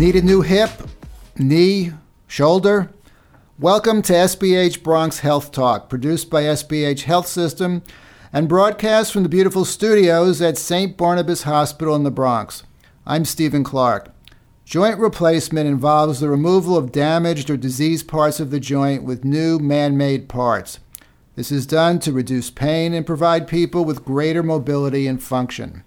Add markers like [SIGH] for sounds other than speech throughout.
Need a new hip, knee, shoulder? Welcome to SBH Bronx Health Talk, produced by SBH Health System and broadcast from the beautiful studios at St. Barnabas Hospital in the Bronx. I'm Stephen Clark. Joint replacement involves the removal of damaged or diseased parts of the joint with new man made parts. This is done to reduce pain and provide people with greater mobility and function.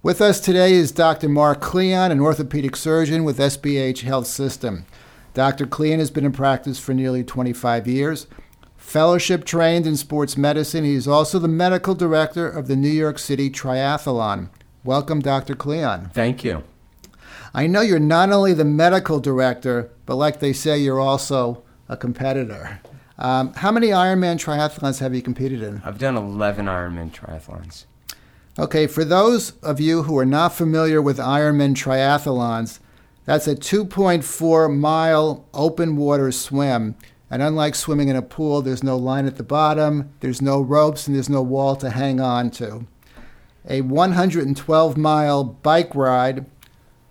With us today is Dr. Mark Klion, an orthopedic surgeon with SBH Health System. Dr. Klion has been in practice for nearly 25 years. Fellowship trained in sports medicine, he is also the medical director of the New York City Triathlon. Welcome, Dr. Klion. Thank you. I know you're not only the medical director, but like they say, you're also a competitor. Um, how many Ironman triathlons have you competed in? I've done 11 Ironman triathlons. Okay, for those of you who are not familiar with Ironman triathlons, that's a 2.4 mile open water swim. And unlike swimming in a pool, there's no line at the bottom, there's no ropes, and there's no wall to hang on to. A 112 mile bike ride,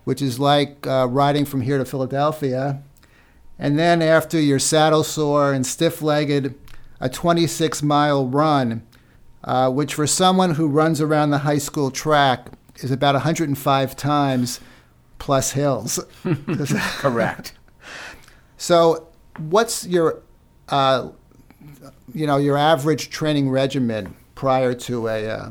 which is like uh, riding from here to Philadelphia. And then, after you're saddle sore and stiff legged, a 26 mile run, uh, which for someone who runs around the high school track is about 105 times plus hills. [LAUGHS] Correct. So, what's your, uh, you know, your average training regimen prior to a uh,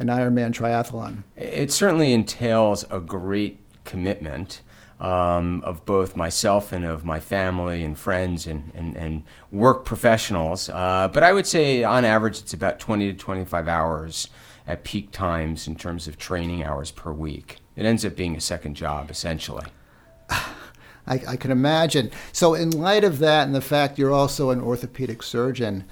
an Ironman triathlon? It certainly entails a great commitment um, of both myself and of my family and friends and, and, and work professionals. Uh, but I would say on average it's about 20 to 25 hours at peak times in terms of training hours per week. It ends up being a second job essentially. [SIGHS] I, I can imagine. So, in light of that and the fact you're also an orthopedic surgeon,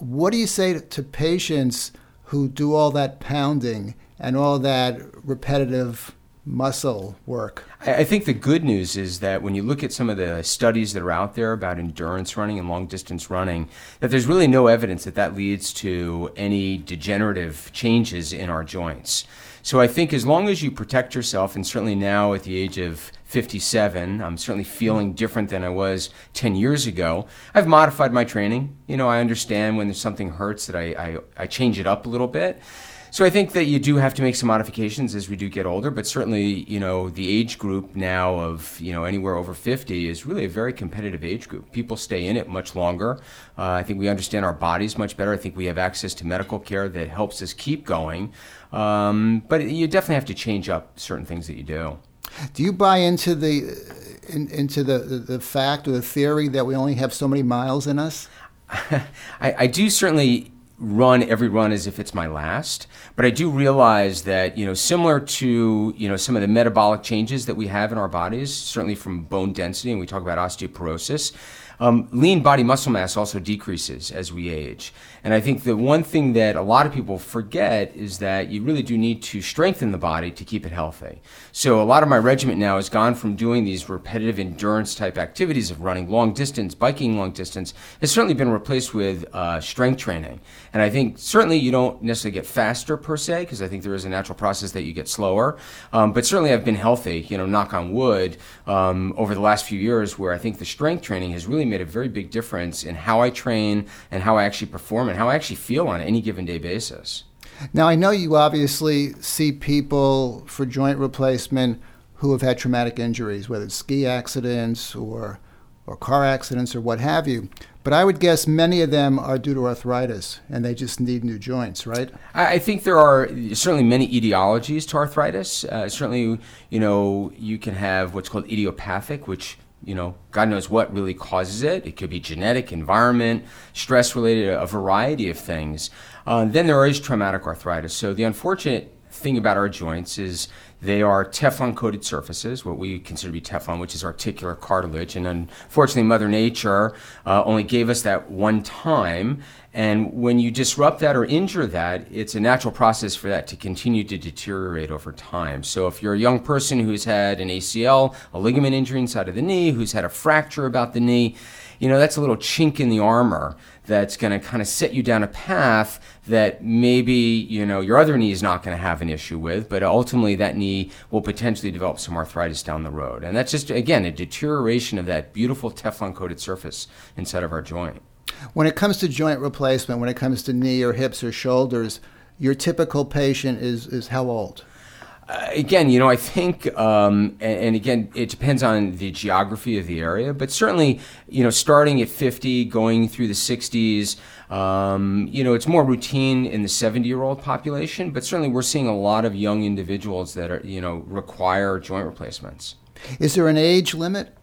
what do you say to patients who do all that pounding and all that repetitive muscle work? I think the good news is that when you look at some of the studies that are out there about endurance running and long distance running, that there's really no evidence that that leads to any degenerative changes in our joints. So I think as long as you protect yourself, and certainly now at the age of 57, I'm certainly feeling different than I was 10 years ago. I've modified my training. You know, I understand when there's something hurts that I, I, I change it up a little bit. So I think that you do have to make some modifications as we do get older, but certainly, you know, the age group now of, you know, anywhere over 50 is really a very competitive age group. People stay in it much longer. Uh, I think we understand our bodies much better. I think we have access to medical care that helps us keep going. Um, but you definitely have to change up certain things that you do. Do you buy into the in, into the, the, the fact or the theory that we only have so many miles in us? [LAUGHS] I, I do certainly run every run as if it's my last but i do realize that you know similar to you know some of the metabolic changes that we have in our bodies certainly from bone density and we talk about osteoporosis um, lean body muscle mass also decreases as we age. And I think the one thing that a lot of people forget is that you really do need to strengthen the body to keep it healthy. So a lot of my regiment now has gone from doing these repetitive endurance type activities of running long distance, biking long distance, has certainly been replaced with uh, strength training. And I think certainly you don't necessarily get faster per se, because I think there is a natural process that you get slower. Um, but certainly I've been healthy, you know, knock on wood, um, over the last few years where I think the strength training has really made a very big difference in how I train and how I actually perform and how I actually feel on any given day basis. Now, I know you obviously see people for joint replacement who have had traumatic injuries, whether it's ski accidents or, or car accidents or what have you. But I would guess many of them are due to arthritis and they just need new joints, right? I think there are certainly many etiologies to arthritis. Uh, certainly, you know, you can have what's called idiopathic, which you know, God knows what really causes it. It could be genetic, environment, stress related, a variety of things. Uh, then there is traumatic arthritis. So the unfortunate thing about our joints is they are Teflon coated surfaces, what we consider to be Teflon, which is articular cartilage. And unfortunately, Mother Nature uh, only gave us that one time. And when you disrupt that or injure that, it's a natural process for that to continue to deteriorate over time. So if you're a young person who's had an ACL, a ligament injury inside of the knee, who's had a fracture about the knee, you know, that's a little chink in the armor that's going to kind of set you down a path that maybe you know your other knee is not going to have an issue with, but ultimately that knee will potentially develop some arthritis down the road, and that's just again a deterioration of that beautiful Teflon coated surface inside of our joint. When it comes to joint replacement, when it comes to knee or hips or shoulders, your typical patient is is how old? Uh, again, you know, I think, um, and, and, again, it depends on the geography of the area, but certainly, you know, starting at 50, going through the 60s, um, you know, it's more routine in the 70 year old population, but certainly we're seeing a lot of young individuals that are, you know, require joint replacements. Is there an age limit?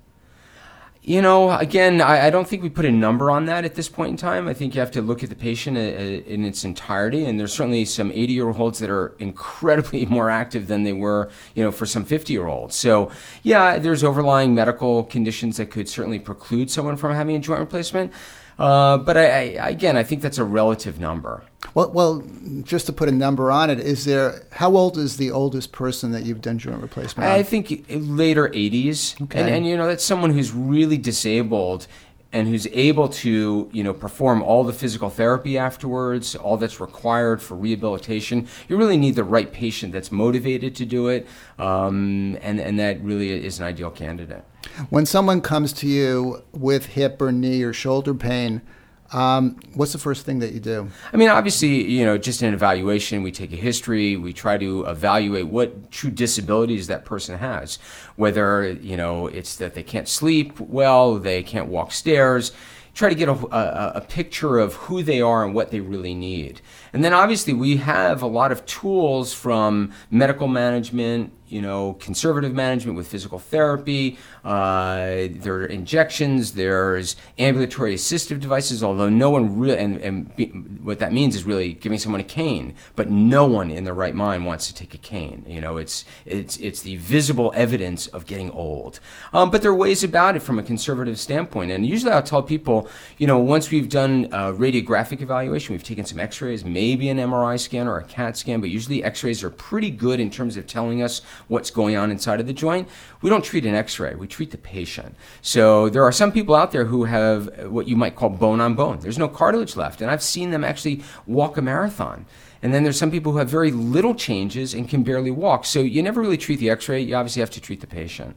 You know, again, I, I, don't think we put a number on that at this point in time. I think you have to look at the patient uh, uh, in its entirety, and there's certainly some 80 year olds that are incredibly [LAUGHS] more active than they were, you know, for some 50 year olds. So, yeah, there's overlying medical conditions that could certainly preclude someone from having a joint replacement. Uh, but I, I, again, I think that's a relative number. Well, well, just to put a number on it, is there? How old is the oldest person that you've done joint replacement? I think later 80s, okay. and, and you know that's someone who's really disabled and who's able to you know perform all the physical therapy afterwards all that's required for rehabilitation you really need the right patient that's motivated to do it um, and, and that really is an ideal candidate when someone comes to you with hip or knee or shoulder pain um, what's the first thing that you do? I mean, obviously, you know, just an evaluation, we take a history, we try to evaluate what true disabilities that person has. Whether, you know, it's that they can't sleep well, they can't walk stairs, try to get a, a, a, picture of who they are and what they really need. And then obviously we have a lot of tools from medical management, you know, conservative management with physical therapy. Uh, there are injections. There's ambulatory assistive devices. Although no one really, and, and be, what that means is really giving someone a cane. But no one in their right mind wants to take a cane. You know, it's it's it's the visible evidence of getting old. Um, but there are ways about it from a conservative standpoint. And usually I'll tell people, you know, once we've done a radiographic evaluation, we've taken some X-rays, maybe an MRI scan or a CAT scan. But usually X-rays are pretty good in terms of telling us what's going on inside of the joint. We don't treat an x ray, we treat the patient. So there are some people out there who have what you might call bone on bone. There's no cartilage left. And I've seen them actually walk a marathon. And then there's some people who have very little changes and can barely walk. So you never really treat the x ray, you obviously have to treat the patient.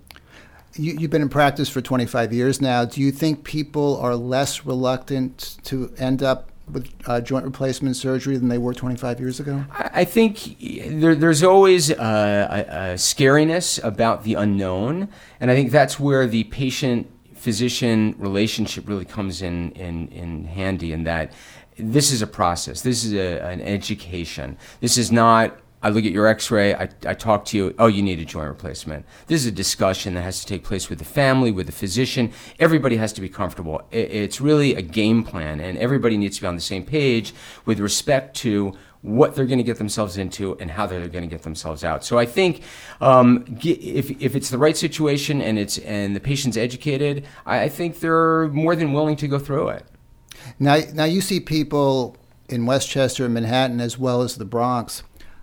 You, have been in practice for 25 years now. Do you think people are less reluctant to end up with uh, joint replacement surgery than they were 25 years ago? I think there, there's always a, a, a scariness about the unknown, and I think that's where the patient physician relationship really comes in, in, in handy in that this is a process. This is a, an education. This is not I look at your x-ray, I, I talk to you, oh, you need a joint replacement. This is a discussion that has to take place with the family, with the physician. Everybody has to be comfortable. It, it's really a game plan, and everybody needs to be on the same page with respect to what they're going to get themselves into and how they're going to get themselves out. So I think um, if, if it's the right situation and it's and the patient's educated, I, I think they're more than willing to go through it. Now, now you see people in Westchester and Manhattan as well as the Bronx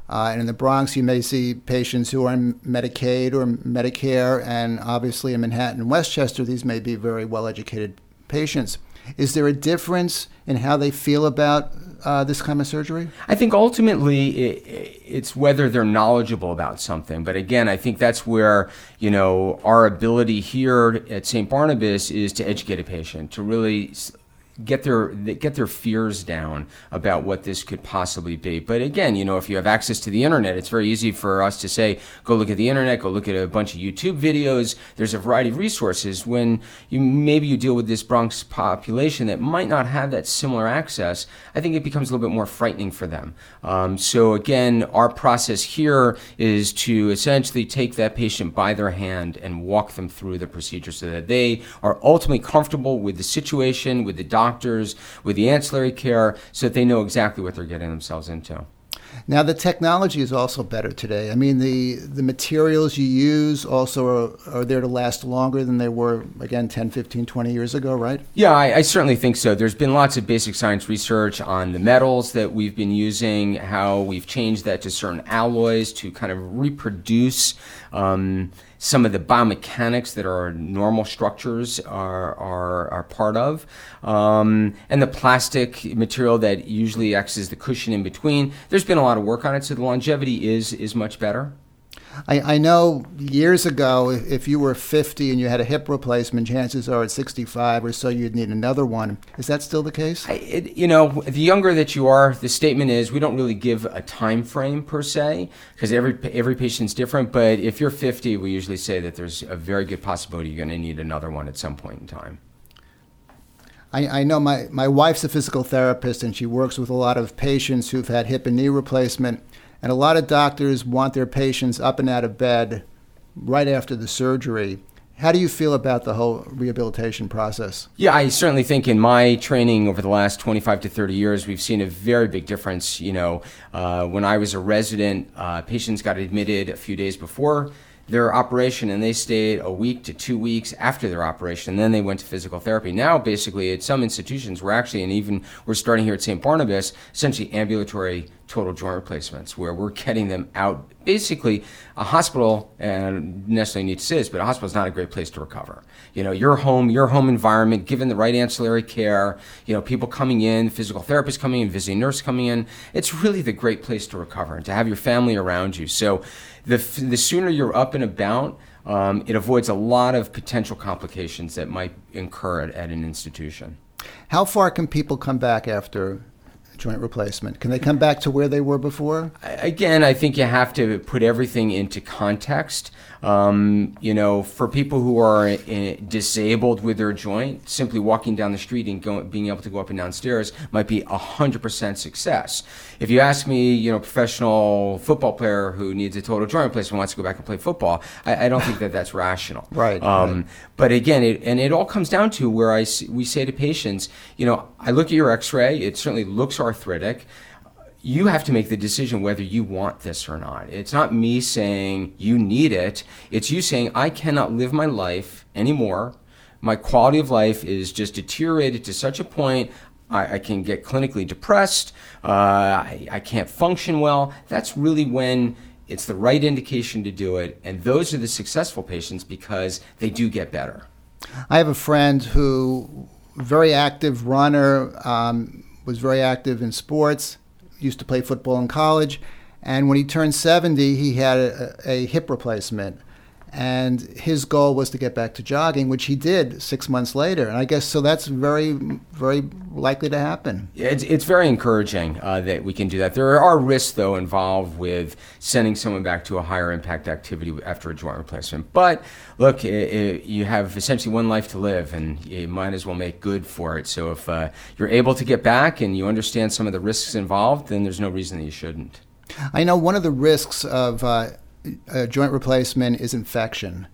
uh, and in the Bronx, you may see patients who are on Medicaid or Medicare, and obviously in Manhattan and Westchester, these may be very well educated patients. Is there a difference in how they feel about uh, this kind of surgery? I think ultimately it, it's whether they're knowledgeable about something. But again, I think that's where you know our ability here at St. Barnabas is to educate a patient, to really get their get their fears down about what this could possibly be. But again, you know, if you have access to the internet, it's very easy for us to say, go look at the internet, go look at a bunch of YouTube videos. There's a variety of resources. When you maybe you deal with this Bronx population that might not have that similar access, I think it becomes a little bit more frightening for them. Um, so again, our process here is to essentially take that patient by their hand and walk them through the procedure so that they are ultimately comfortable with the situation, with the doctor doctors, with the ancillary care, so that they know exactly what they're getting themselves into. Now the technology is also better today. I mean, the the materials you use also are, are, there to last longer than they were again 10, 15, 20 years ago, right? Yeah, I, I, certainly think so. There's been lots of basic science research on the metals that we've been using, how we've changed that to certain alloys to kind of reproduce um, some of the biomechanics that our normal structures are, are, are part of. Um, and the plastic material that usually acts as the cushion in between. There's been a lot of work on it, so the longevity is, is much better. I, I know years ago, if, if you were 50 and you had a hip replacement, chances are at 65 or so you'd need another one. Is that still the case? I, it, you know, the younger that you are, the statement is we don't really give a time frame per se because every every patient's different. But if you're 50, we usually say that there's a very good possibility you're going to need another one at some point in time. I, I, know my, my wife's a physical therapist and she works with a lot of patients who've had hip and knee replacement. And a lot of doctors want their patients up and out of bed right after the surgery. How do you feel about the whole rehabilitation process? Yeah, I certainly think in my training over the last 25 to 30 years, we've seen a very big difference. You know, uh, when I was a resident, uh, patients got admitted a few days before their operation and they stayed a week to two weeks after their operation and then they went to physical therapy. Now basically at some institutions we're actually and even we're starting here at st barnabas essentially ambulatory total joint replacements where we're getting them out. Basically a hospital and necessarily need to say this but a hospital is not a great place to recover. You know your home your home environment given the right ancillary care you know people coming in physical therapists coming in visiting nurse coming in it's really the great place to recover and to have your family around you. So the, the sooner you're up and about, um, it avoids a lot of potential complications that might incur at, at an institution. How far can people come back after joint replacement? Can they come back to where they were before? Again, I think you have to put everything into context. Um, you know, for people who are in, disabled with their joint, simply walking down the street and going, being able to go up and down stairs might be a hundred percent success. If you ask me, you know, professional football player who needs a total joint replacement wants to go back and play football, I, I don't think that that's rational. [LAUGHS] right, um, right. But again, it, and it all comes down to where I we say to patients, you know, I look at your X-ray, it certainly looks arthritic you have to make the decision whether you want this or not. It's not me saying you need it. It's you saying I cannot live my life anymore. My quality of life is just deteriorated to such a point I, I can get clinically depressed. Uh, I, I can't function well. That's really when it's the right indication to do it. And those are the successful patients because they do get better. I have a friend who, very active runner, um, was very active in sports used to play football in college. And when he turned 70, he had a, a, hip replacement. And his goal was to get back to jogging, which he did six months later. And I guess so that's very, very likely to happen. It's, it's very encouraging uh, that we can do that. There are risks, though, involved with sending someone back to a higher impact activity after a joint replacement. But look, it, it, you have essentially one life to live, and you might as well make good for it. So if uh, you're able to get back and you understand some of the risks involved, then there's no reason that you shouldn't. I know one of the risks of uh, joint replacement is infection.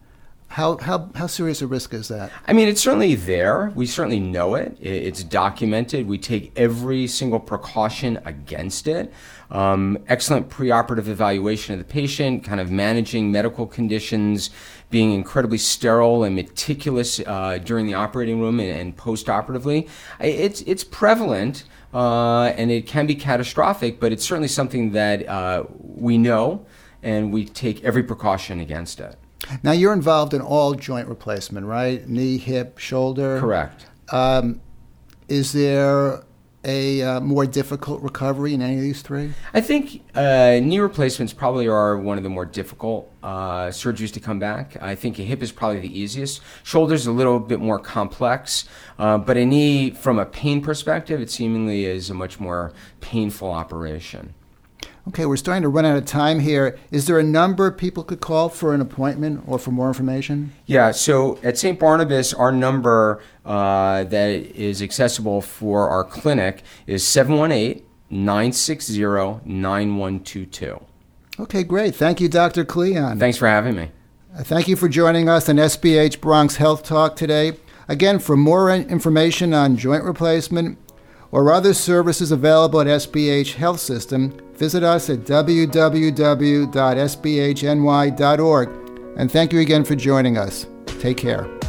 How, how, how serious a risk is that? I mean, it's certainly there. We certainly know it. It's documented. We take every single precaution against it. Um, excellent preoperative evaluation of the patient, kind of managing medical conditions, being incredibly sterile and meticulous uh, during the operating room and, and post-operatively. It's, it's prevalent. Uh, and it can be catastrophic, but it's certainly something that uh, we know and we take every precaution against it. Now, you're involved in all joint replacement, right? Knee, hip, shoulder? Correct. Um, is there a uh, more difficult recovery in any of these three? I think uh, knee replacements probably are one of the more difficult uh, surgeries to come back. I think a hip is probably the easiest. Shoulder's a little bit more complex, uh, but a knee, from a pain perspective, it seemingly is a much more painful operation. Okay, we're starting to run out of time here. Is there a number people could call for an appointment or for more information? Yeah, so at St. Barnabas, our number uh, that is accessible for our clinic is 718 960 9122. Okay, great. Thank you, Dr. Klion. Thanks for having me. Uh, thank you for joining us on SBH Bronx Health Talk today. Again, for more information on joint replacement, or other services available at SBH Health System, visit us at www.sbhny.org. And thank you again for joining us. Take care.